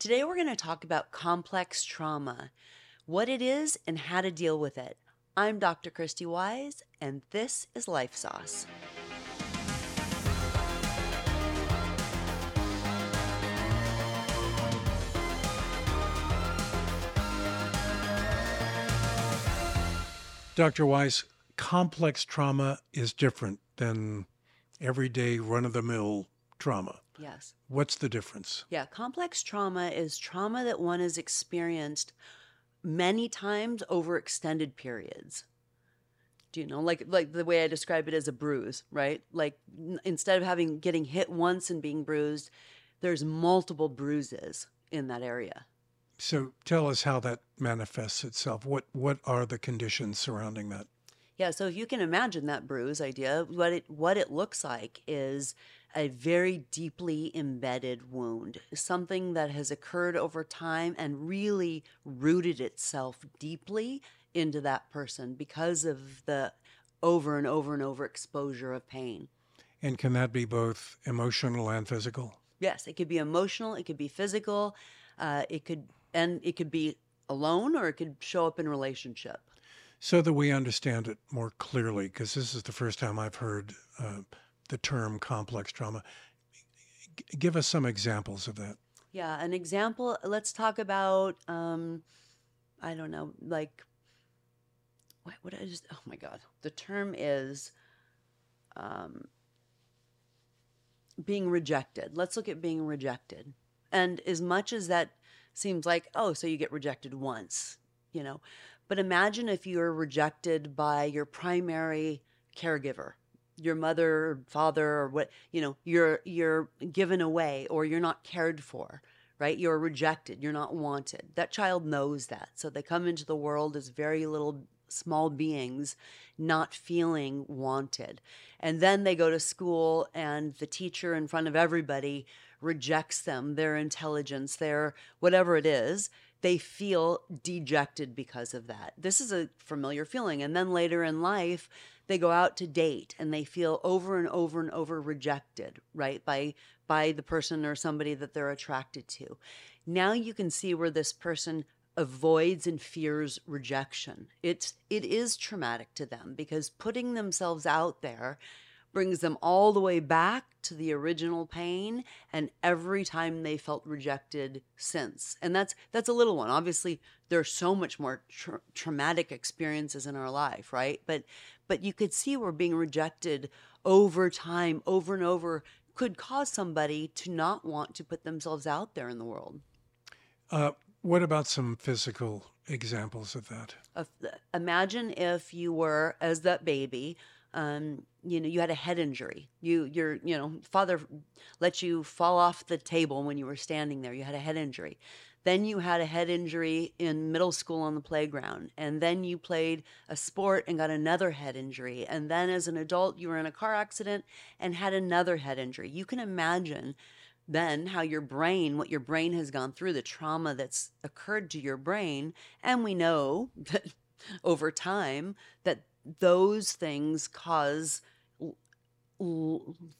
Today, we're going to talk about complex trauma, what it is, and how to deal with it. I'm Dr. Christy Wise, and this is Life Sauce. Dr. Wise, complex trauma is different than everyday run of the mill trauma. Yes. What's the difference? Yeah, complex trauma is trauma that one has experienced many times over extended periods. Do you know, like like the way I describe it as a bruise, right? Like n- instead of having getting hit once and being bruised, there's multiple bruises in that area. So tell us how that manifests itself. What what are the conditions surrounding that? Yeah, so if you can imagine that bruise idea, what it what it looks like is a very deeply embedded wound, something that has occurred over time and really rooted itself deeply into that person because of the over and over and over exposure of pain. And can that be both emotional and physical? Yes, it could be emotional, it could be physical, uh, it could and it could be alone or it could show up in relationship. So that we understand it more clearly, because this is the first time I've heard uh, the term complex trauma. G- give us some examples of that. Yeah, an example, let's talk about um I don't know, like what what I just oh my god. The term is um being rejected. Let's look at being rejected. And as much as that seems like, oh, so you get rejected once, you know, but imagine if you are rejected by your primary caregiver, your mother, or father, or what, you know, you're you're given away or you're not cared for, right? You're rejected, you're not wanted. That child knows that. So they come into the world as very little small beings not feeling wanted. And then they go to school and the teacher in front of everybody rejects them, their intelligence, their whatever it is. They feel dejected because of that. This is a familiar feeling. And then later in life, they go out to date and they feel over and over and over rejected, right? By by the person or somebody that they're attracted to. Now you can see where this person avoids and fears rejection. It's it is traumatic to them because putting themselves out there brings them all the way back to the original pain and every time they felt rejected since. And that's that's a little one. Obviously, there's so much more tra- traumatic experiences in our life, right? But but you could see where being rejected over time, over and over could cause somebody to not want to put themselves out there in the world. Uh, what about some physical examples of that? of imagine if you were as that baby um, you know you had a head injury. You your you know father let you fall off the table when you were standing there. You had a head injury. Then you had a head injury in middle school on the playground and then you played a sport and got another head injury. And then as an adult you were in a car accident and had another head injury. You can imagine then how your brain, what your brain has gone through, the trauma that's occurred to your brain. And we know that over time that those things cause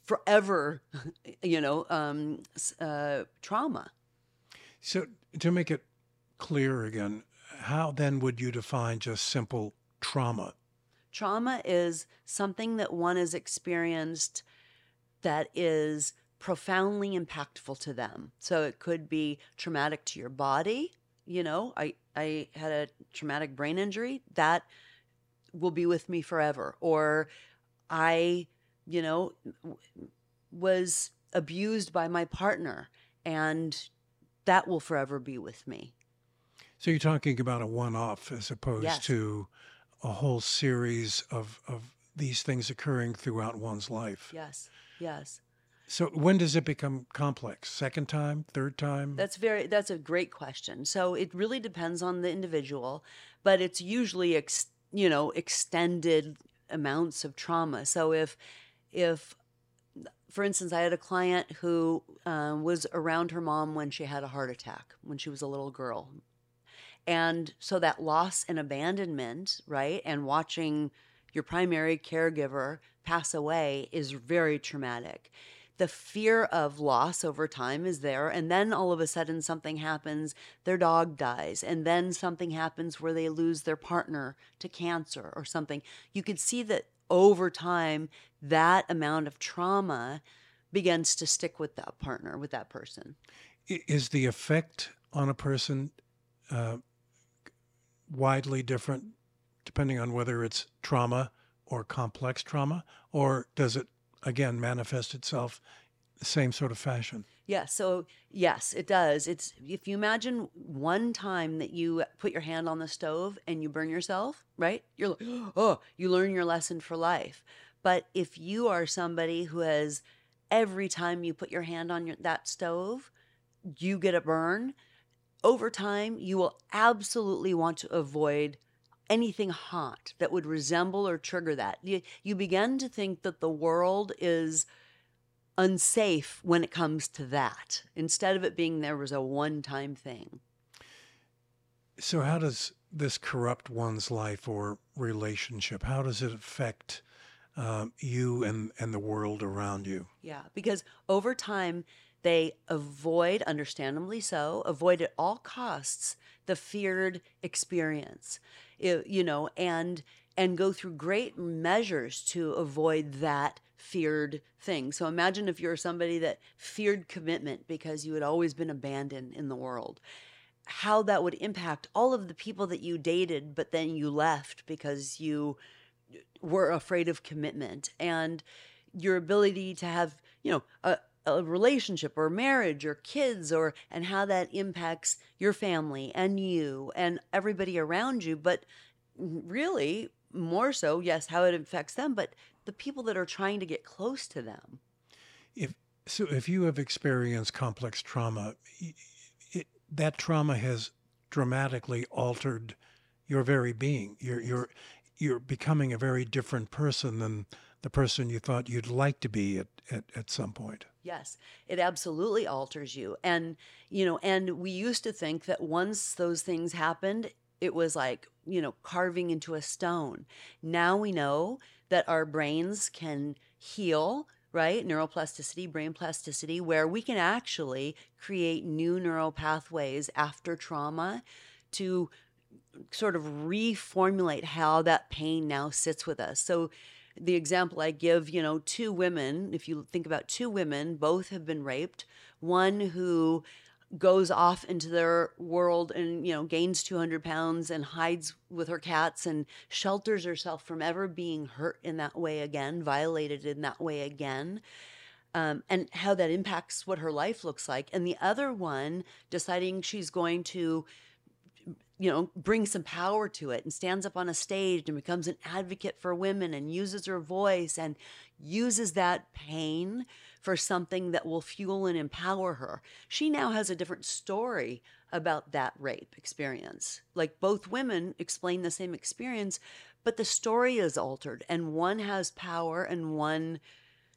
forever, you know, um, uh, trauma. So to make it clear again, how then would you define just simple trauma? Trauma is something that one has experienced that is profoundly impactful to them. So it could be traumatic to your body. You know, I, I had a traumatic brain injury that will be with me forever. Or I, you know, w- was abused by my partner and that will forever be with me. So you're talking about a one-off as opposed Yes. to a whole series of, of these things occurring throughout one's life. Yes. Yes. So when does it become complex? Second time, third time? That's very that's a great question. So it really depends on the individual, but it's usually ex, you know extended amounts of trauma. So if if for instance, I had a client who um, was around her mom when she had a heart attack when she was a little girl, and so that loss and abandonment, right, and watching your primary caregiver pass away is very traumatic. The fear of loss over time is there and then all of a sudden something happens their dog dies and then something happens where they lose their partner to cancer or something. You could see that over time that amount of trauma begins to stick with that partner with that person. Is the effect on a person uh, widely different depending on whether it's trauma or complex trauma, or does it again manifest itself the same sort of fashion? Yeah, so yes, it does. It's if you imagine one time that you put your hand on the stove and you burn yourself, right? You're like, oh, you learn your lesson for life. But if you are somebody who has every time you put your hand on your, that stove, you get a burn, over time you will absolutely want to avoid anything hot that would resemble or trigger that. You, you begin to think that the world is unsafe when it comes to that instead of it being there was a one time thing. So, how does this corrupt one's life or relationship? How does it affect um, you and, and the world around you? Yeah, because over time, they avoid, understandably so, avoid at all costs the feared experience, you know, and and go through great measures to avoid that feared thing. So imagine if you're somebody that feared commitment because you had always been abandoned in the world. How that would impact all of the people that you dated, but then you left because you were afraid of commitment and your ability to have you know a, a relationship or marriage or kids or and how that impacts your family and you and everybody around you but really more so yes how it affects them but the people that are trying to get close to them If so, if you have experienced complex trauma, it, that trauma has dramatically altered your very being. You're you're you're becoming a very different person than the person you thought you'd like to be at, at, at some point. Yes, it absolutely alters you. And, you know, and we used to think that once those things happened, it was like, you know, carving into a stone. Now we know that our brains can heal, right? Neuroplasticity, brain plasticity, where we can actually create new neural pathways after trauma to sort of reformulate how that pain now sits with us. So the example I give, you know, two women, if you think about two women, both have been raped. One who goes off into their world and, you know, gains 200 pounds and hides with her cats and shelters herself from ever being hurt in that way again, violated in that way again. Um, and how that impacts what her life looks like. And the other one deciding she's going to you know, brings some power to it and stands up on a stage and becomes an advocate for women and uses her voice and uses that pain for something that will fuel and empower her. She now has a different story about that rape experience. Like both women explain the same experience, but the story is altered and one has power and one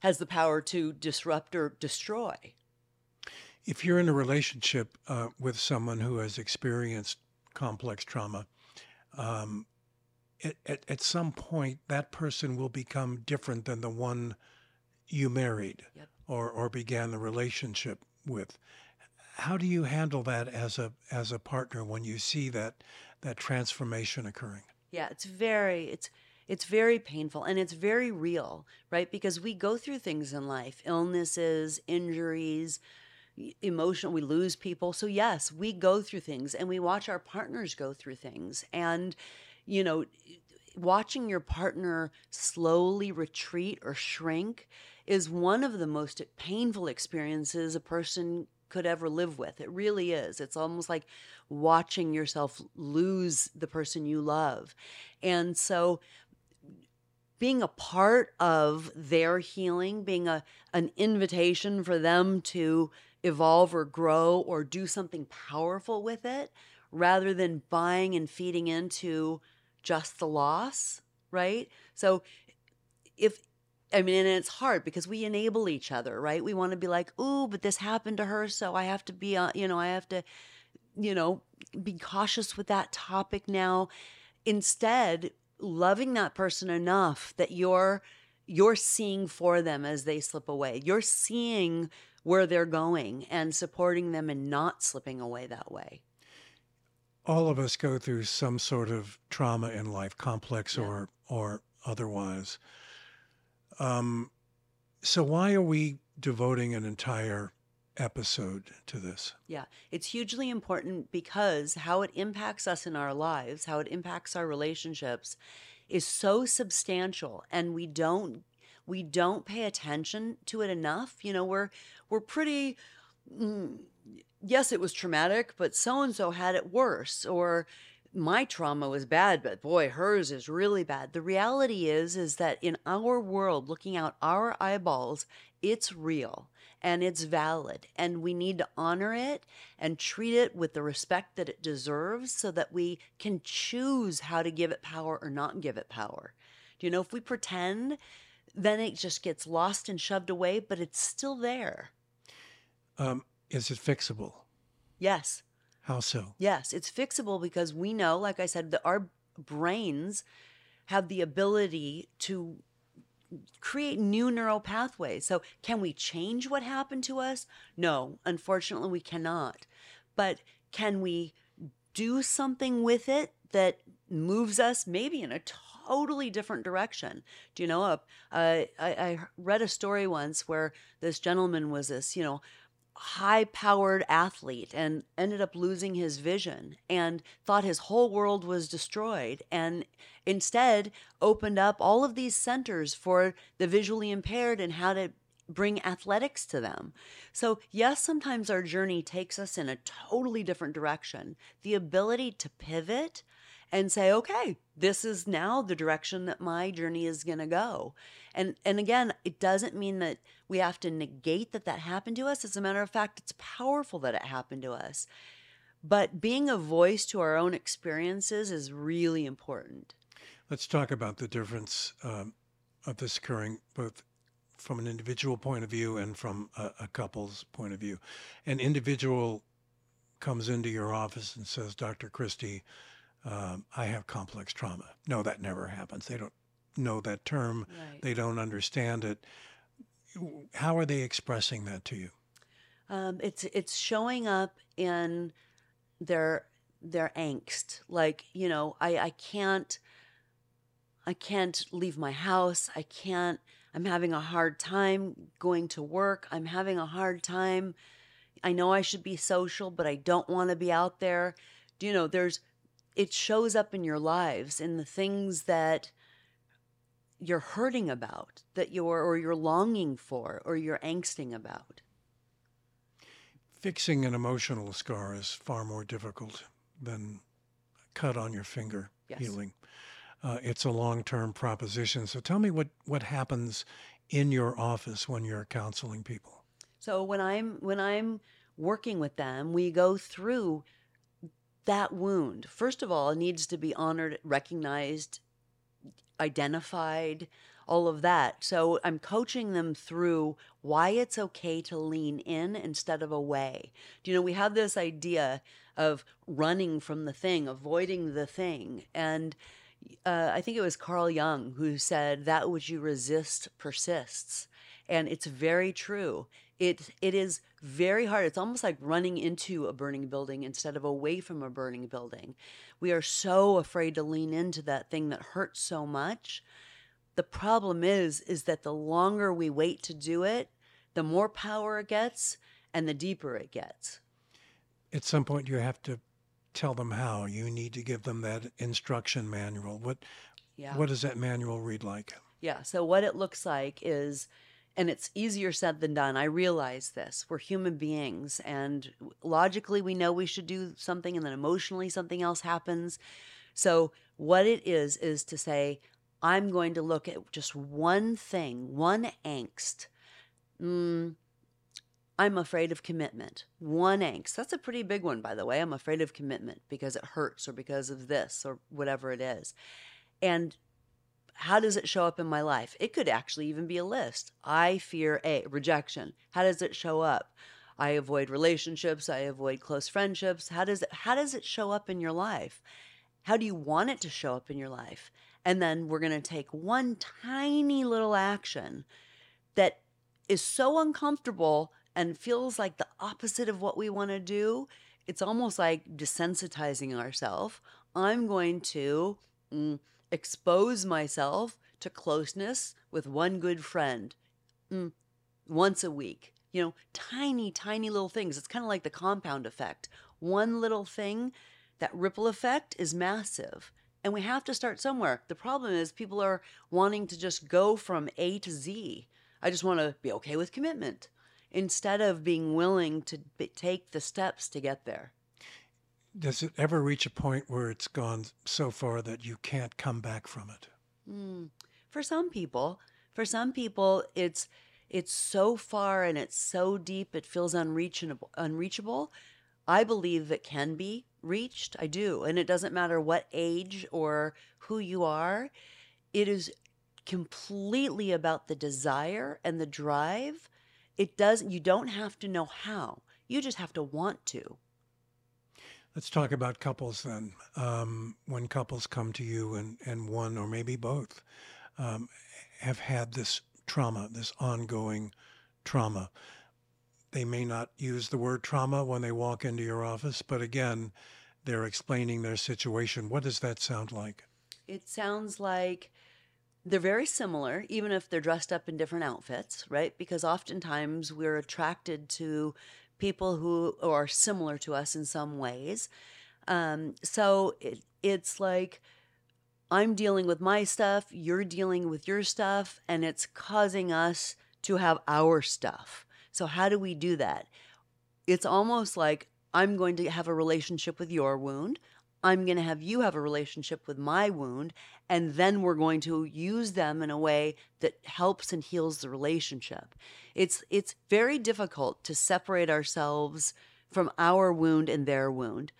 has the power to disrupt or destroy. If you're in a relationship uh, with someone who has experienced complex trauma, um, at, at, at some point that person will become different than the one you married Yep. or, or began the relationship with. How do you handle that as a as a partner when you see that that transformation occurring? Yeah, it's very it's it's very painful and it's very real, right? Because we go through things in life, illnesses, injuries, emotional we lose people. So yes, we go through things and we watch our partners go through things and you know, watching your partner slowly retreat or shrink is one of the most painful experiences a person could ever live with. It really is. It's almost like watching yourself lose the person you love. And so being a part of their healing, being a an invitation for them to evolve or grow or do something powerful with it rather than buying and feeding into just the loss, right? So if I mean, and it's hard because we enable each other, right? We want to be like, "Ooh, but this happened to her, so I have to be, uh, you know, I have to, you know, be cautious with that topic now." Instead, loving that person enough that you're you're seeing for them as they slip away. You're seeing where they're going and supporting them and not slipping away that way. All of us go through some sort of trauma in life, complex Yeah. or or otherwise. Um, so why are we devoting an entire episode to this? Yeah, it's hugely important because how it impacts us in our lives, how it impacts our relationships is so substantial and we don't we don't pay attention to it enough. You know, we're we're pretty mm, yes, it was traumatic, but so and so had it worse or my trauma was bad, but boy, hers is really bad. The reality is is that in our world, looking out our eyeballs, it's real and it's valid and we need to honor it and treat it with the respect that it deserves so that we can choose how to give it power or not give it power. Do you know if we pretend then it just gets lost and shoved away, but it's still there. Um, is it fixable? Yes. How so? Yes, it's fixable because we know, like I said, that our brains have the ability to create new neural pathways. So, can we change what happened to us? No, unfortunately, we cannot. But can we do something with it that moves us maybe in a totally different direction? Do you know? I, I read a story once where this gentleman was this, you know, high powered athlete and ended up losing his vision and thought his whole world was destroyed and instead opened up all of these centers for the visually impaired and how to bring athletics to them. So, yes, sometimes our journey takes us in a totally different direction. The ability to pivot and say, okay, this is now the direction that my journey is going to go. And and again, it doesn't mean that we have to negate that that happened to us. As a matter of fact, it's powerful that it happened to us. But being a voice to our own experiences is really important. Let's talk about the difference um, of this occurring both from an individual point of view and from a, a couple's point of view. An individual comes into your office and says, Dr. Christy, um, I have complex trauma. No, that never happens. They don't know that term, Right. they don't understand it. How are they expressing that to you? Um, it's it's showing up in their their angst. Like, you know, I, I can't I can't leave my house. I can't I'm having a hard time going to work. I'm having a hard time. I know I should be social, but I don't want to be out there. Do you know, there's it shows up in your lives in the things that you're hurting about, that you're or you're longing for or you're angsting about. Fixing an emotional scar is far more difficult than a cut on your finger Yes. healing. Uh, it's a long-term proposition. So tell me what, what happens in your office when you're counseling people. So when I'm when I'm working with them, we go through that wound. First of all, needs to be honored, recognized, identified, all of that. So I'm coaching them through why it's okay to lean in instead of away. Do you know we have this idea of running from the thing, avoiding the thing, and uh, I think it was Carl Jung who said that which you resist persists, and it's very true. It it is very hard. It's almost like running into a burning building instead of away from a burning building. We are so afraid to lean into that thing that hurts so much. The problem is is that the longer we wait to do it, the more power it gets and the deeper it gets. At some point, you have to tell them how. You need to give them that instruction manual. What Yeah. what does that manual read like? Yeah. So what it looks like is, and it's easier said than done. I realize this. We're human beings, and logically we know we should do something, and then emotionally something else happens. So what it is is to say, I'm going to look at just one thing, one angst. Mm, I'm afraid of commitment. One angst. That's a pretty big one, by the way. I'm afraid of commitment because it hurts or because of this or whatever it is. And how does it show up in my life? It could actually even be a list. I fear A, rejection. How does it show up? I avoid relationships, I avoid close friendships. How does it how does it show up in your life? How do you want it to show up in your life? And then we're going to take one tiny little action that is so uncomfortable and feels like the opposite of what we want to do. It's almost like desensitizing ourselves. I'm going to mm, expose myself to closeness with one good friend mm, once a week. You know, tiny, tiny little things. It's kind of like the compound effect. One little thing, that ripple effect is massive. And we have to start somewhere. The problem is people are wanting to just go from A to Z. I just want to be okay with commitment instead of being willing to take the steps to get there. Does it ever reach a point where it's gone so far that you can't come back from it? Mm. For some people, for some people, it's it's so far and it's so deep it feels unreachable. Unreachable. I believe it can be reached. I do, and it doesn't matter what age or who you are. It is completely about the desire and the drive. It does. You don't have to know how. You just have to want to. Let's talk about couples then. Um, when couples come to you and, and one or maybe both um, have had this trauma, this ongoing trauma, they may not use the word trauma when they walk into your office, but again, they're explaining their situation. What does that sound like? It sounds like they're very similar, even if they're dressed up in different outfits, right? Because oftentimes we're attracted to people who are similar to us in some ways. Um, so it, it's like I'm dealing with my stuff, you're dealing with your stuff, and it's causing us to have our stuff. So, how do we do that? It's almost like I'm going to have a relationship with your wound. I'm going to have you have a relationship with my wound, and then we're going to use them in a way that helps and heals the relationship. It's it's very difficult to separate ourselves from our wound and their wound.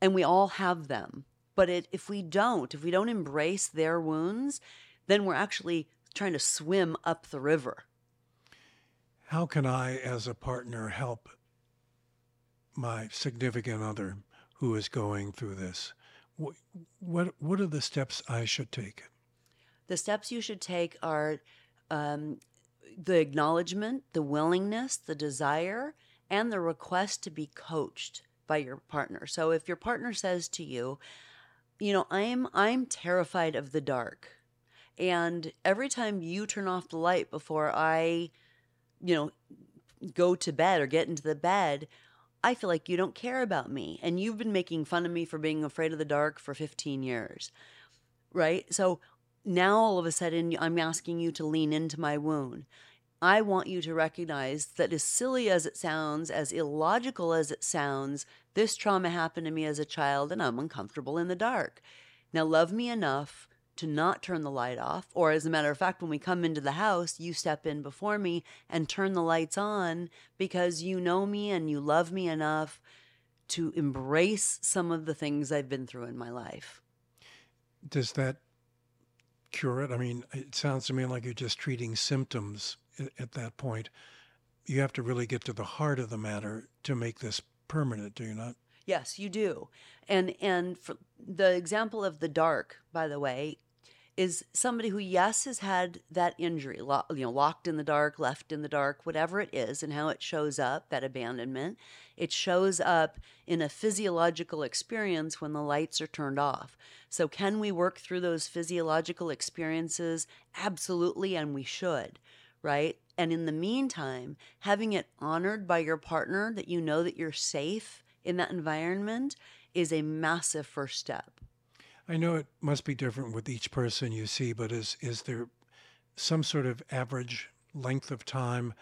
And we all have them. But it, if we don't, if we don't embrace their wounds, then we're actually trying to swim up the river. How can I, as a partner, help my significant other who is going through this? What, what, what are the steps I should take? The steps you should take are um, the acknowledgement, the willingness, the desire, and the request to be coached by your partner. So if your partner says to you, you know, I'm I'm terrified of the dark. And every time you turn off the light before I, you know, go to bed or get into the bed, I feel like you don't care about me. And you've been making fun of me for being afraid of the dark for 15 years. Right? So now all of a sudden I'm asking you to lean into my wound. I want you to recognize that, as silly as it sounds, as illogical as it sounds, this trauma happened to me as a child and I'm uncomfortable in the dark. Now, love me enough to not turn the light off. Or, as a matter of fact, when we come into the house, you step in before me and turn the lights on because you know me and you love me enough to embrace some of the things I've been through in my life. Does that cure it? I mean, it sounds to me like you're just treating symptoms at that point. You have to really get to the heart of the matter to make this permanent, do you not? Yes, you do. And and for the example of the dark, by the way, is somebody who yes has had that injury, lo- you know, locked in the dark, left in the dark, whatever it is, and how it shows up that abandonment. It shows up in a physiological experience when the lights are turned off. So can we work through those physiological experiences? Absolutely, and we should right? And in the meantime, having it honored by your partner that you know that you're safe in that environment is a massive first step. I know it must be different with each person you see, but is is there some sort of average length of time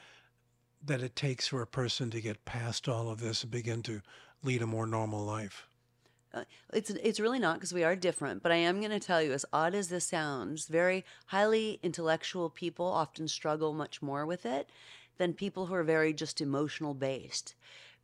that it takes for a person to get past all of this and begin to lead a more normal life? Uh, it's it's really not because we are different. But I am going to tell you, as odd as this sounds, very highly intellectual people often struggle much more with it than people who are very just emotional based.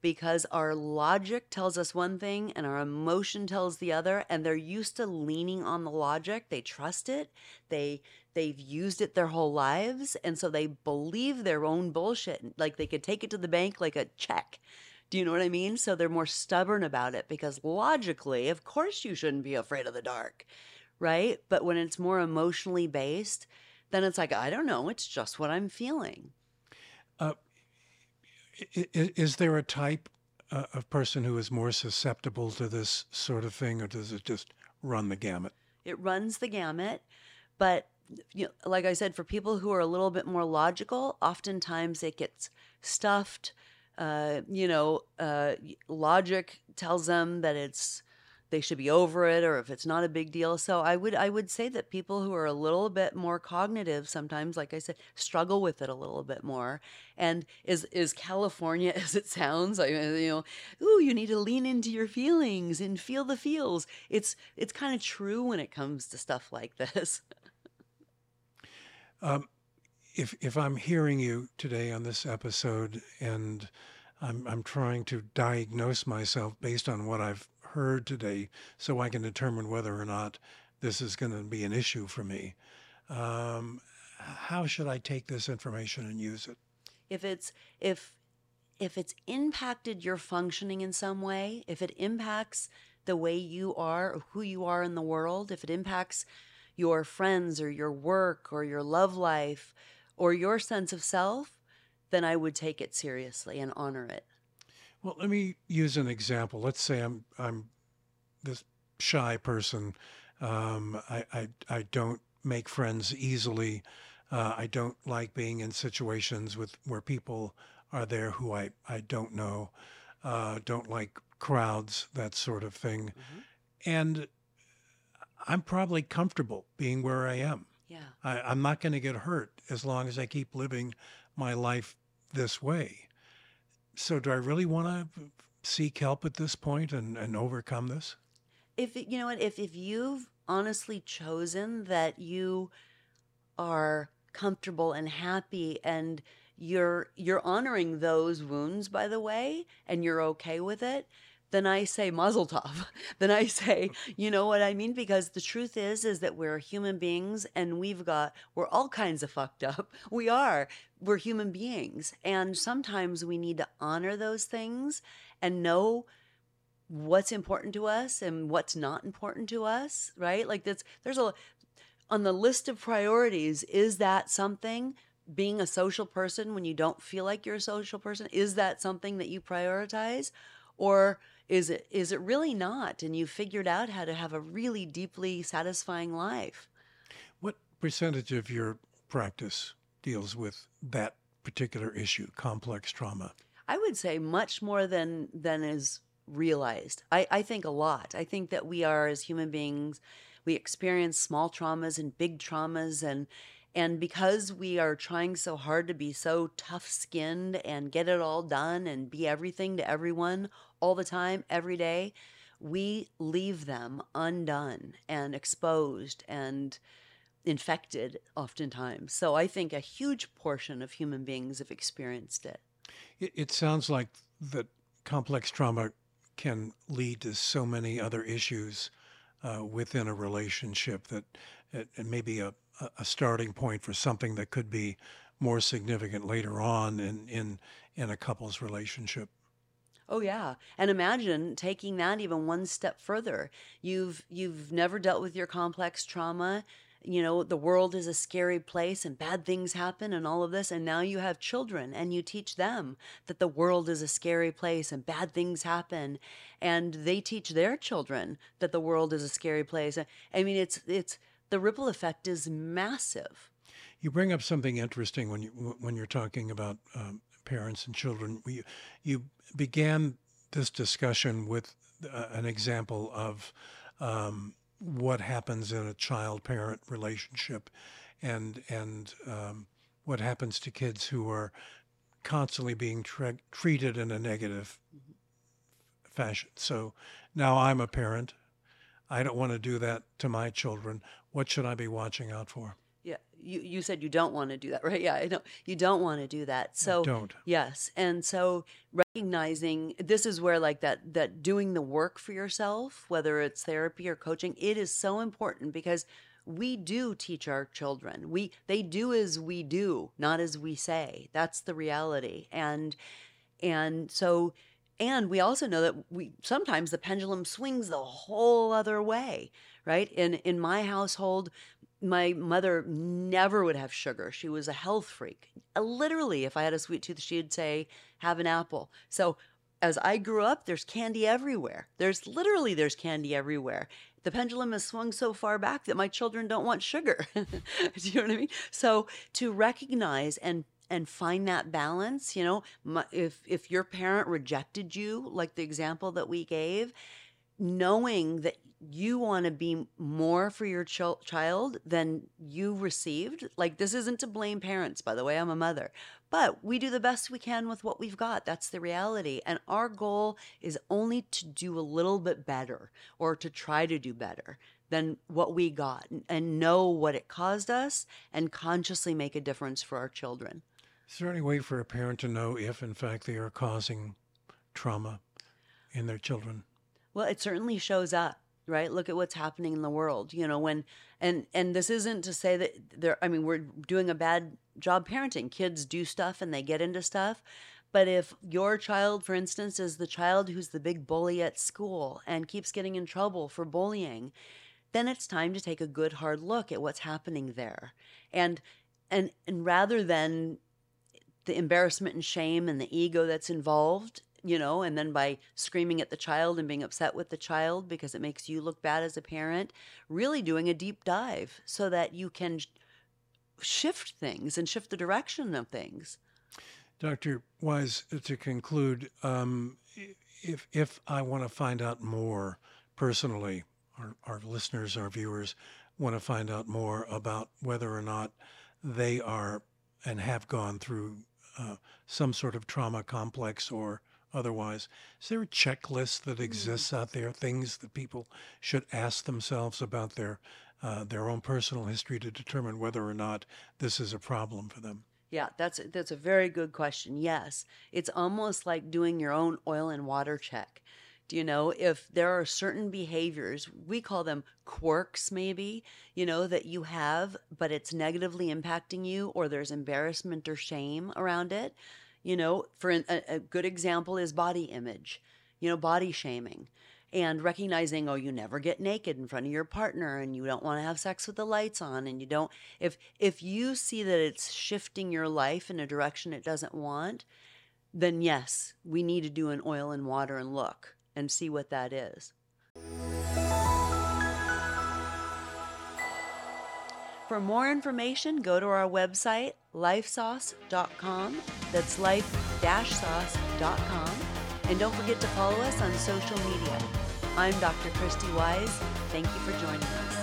Because our logic tells us one thing and our emotion tells the other, and they're used to leaning on the logic. They trust it. They they've used it their whole lives, and so they believe their own bullshit. Like they could take it to the bank like a check do you know what I mean? So they're more stubborn about it because logically, of course, you shouldn't be afraid of the dark, right? But when it's more emotionally based, then it's like, I don't know, it's just what I'm feeling. Uh, is there a type uh, of person who is more susceptible to this sort of thing, or does it just run the gamut? It runs the gamut, but you know, like I said, for people who are a little bit more logical, oftentimes it gets stuffed. Uh, you know, uh, logic tells them that it's they should be over it, or if it's not a big deal. So I would I would say that people who are a little bit more cognitive sometimes, like I said, struggle with it a little bit more. And is is California as it sounds? I mean, you know, ooh, you need to lean into your feelings and feel the feels. It's it's kind of true when it comes to stuff like this. Um, if if I'm hearing you today on this episode and I'm I'm trying to diagnose myself based on what I've heard today, so I can determine whether or not this is going to be an issue for me. Um, how should I take this information and use it? if it's if if it's impacted your functioning in some way, if it impacts the way you are or who you are in the world, if it impacts your friends or your work or your love life or your sense of self, then I would take it seriously and honor it. Well, let me use an example. Let's say I'm I'm this shy person. Um, I, I I don't make friends easily. Uh, I don't like being in situations with where people are there who I I don't know. Uh, don't like crowds, that sort of thing. Mhm. And I'm probably comfortable being where I am. Yeah. I, I'm not going to get hurt as long as I keep living my life this way. So, do I really want to seek help at this point and, and overcome this? if you know what if if you've honestly chosen that you are comfortable and happy and you're you're honoring those wounds by the way and you're okay with it then i say mazel tov then i say you know what i mean? Because the truth is is that we're human beings and we've got we're all kinds of fucked up. We are. We're human beings. And sometimes we need to honor those things and know what's important to us and what's not important to us, right? Like that's there's a on the list of priorities, is that something? Being a social person when you don't feel like you're a social person, is that something that you prioritize? Or is it is it really not and you figured out how to have a really deeply satisfying life? What percentage of your practice deals with that particular issue, complex trauma? I would say much more than than is realized. I, I think a lot. I think that we are as human beings, we experience small traumas and big traumas and and because we are trying so hard to be so tough skinned and get it all done and be everything to everyone all the time, every day, we leave them undone and exposed and infected oftentimes. So I think a huge portion of human beings have experienced it. It, it sounds like that complex trauma can lead to so many other issues uh, within a relationship that it, it may be a, a starting point for something that could be more significant later on in, in, in a couple's relationship. Oh yeah. And imagine taking that even one step further. You've you've never dealt with your complex trauma. You know, the world is a scary place and bad things happen and all of this and now you have children and you teach them that the world is a scary place and bad things happen and they teach their children that the world is a scary place. I mean, it's it's the ripple effect is massive. You bring up something interesting when you when you're talking about um, parents and children. You you began this discussion with uh, an example of um, what happens in a child-parent relationship, and and um, what happens to kids who are constantly being tre- treated in a negative fashion. So now I'm a parent. I don't want to do that to my children. What should I be watching out for? Yeah, you you said you don't want to do that, right? Yeah, I know you don't want to do that. So don't. yes, and so recognizing this is where like that that doing the work for yourself, whether it's therapy or coaching, it is so important because we do teach our children. We they do as we do, not as we say. That's the reality. And and so And we also know that we sometimes the pendulum swings the whole other way, right? In in my household, my mother never would have sugar. She was a health freak. Uh, Literally, if I had a sweet tooth, she'd say, "Have an apple." So as I grew up, there's candy everywhere. There's literally there's candy everywhere. The pendulum has swung so far back that my children don't want sugar. Do you know what I mean? So to recognize and and find that balance, you know, if if your parent rejected you, like the example that we gave, knowing that you want to be more for your chil- child than you received. Like, this isn't to blame parents, by the way, I'm a mother, but we do the best we can with what we've got. That's the reality. And our goal is only to do a little bit better or to try to do better than what we got and know what it caused us and consciously make a difference for our children. Is there any way for a parent to know if, in fact, they are causing trauma in their children? Well, it certainly shows up, right? Look at what's happening in the world. You know, when and and this isn't to say that there I mean, we're doing a bad job parenting. Kids do stuff and they get into stuff. But if your child, for instance, is the child who's the big bully at school and keeps getting in trouble for bullying, then it's time to take a good hard look at what's happening there. And and and rather than the embarrassment and shame and the ego that's involved, you know, and then by screaming at the child and being upset with the child because it makes you look bad as a parent, really doing a deep dive so that you can shift things and shift the direction of things. Dr. Wise, to conclude, um, if, if I want to find out more personally, our, our listeners, our viewers want to find out more about whether or not they are and have gone through uh, some sort of trauma complex or otherwise, is there a checklist that exists out there, things that people should ask themselves about their uh, their own personal history to determine whether or not this is a problem for them? Yeah, that's that's a very good question. Yes, it's almost like doing your own oil and water check. Do you know if there are certain behaviors, we call them quirks maybe, you know, that you have, but it's negatively impacting you or there's embarrassment or shame around it? You know, for an, a, a good example is body image, you know, body shaming. And recognizing, oh, you never get naked in front of your partner and you don't want to have sex with the lights on and you don't if if you see that it's shifting your life in a direction it doesn't want, then yes, we need to do an oil and water and look and see what that is. For more information, go to our website, lifesauce.com. That's life-sauce.com. And don't forget to follow us on social media. I'm Dr. Christy Wise. Thank you for joining us.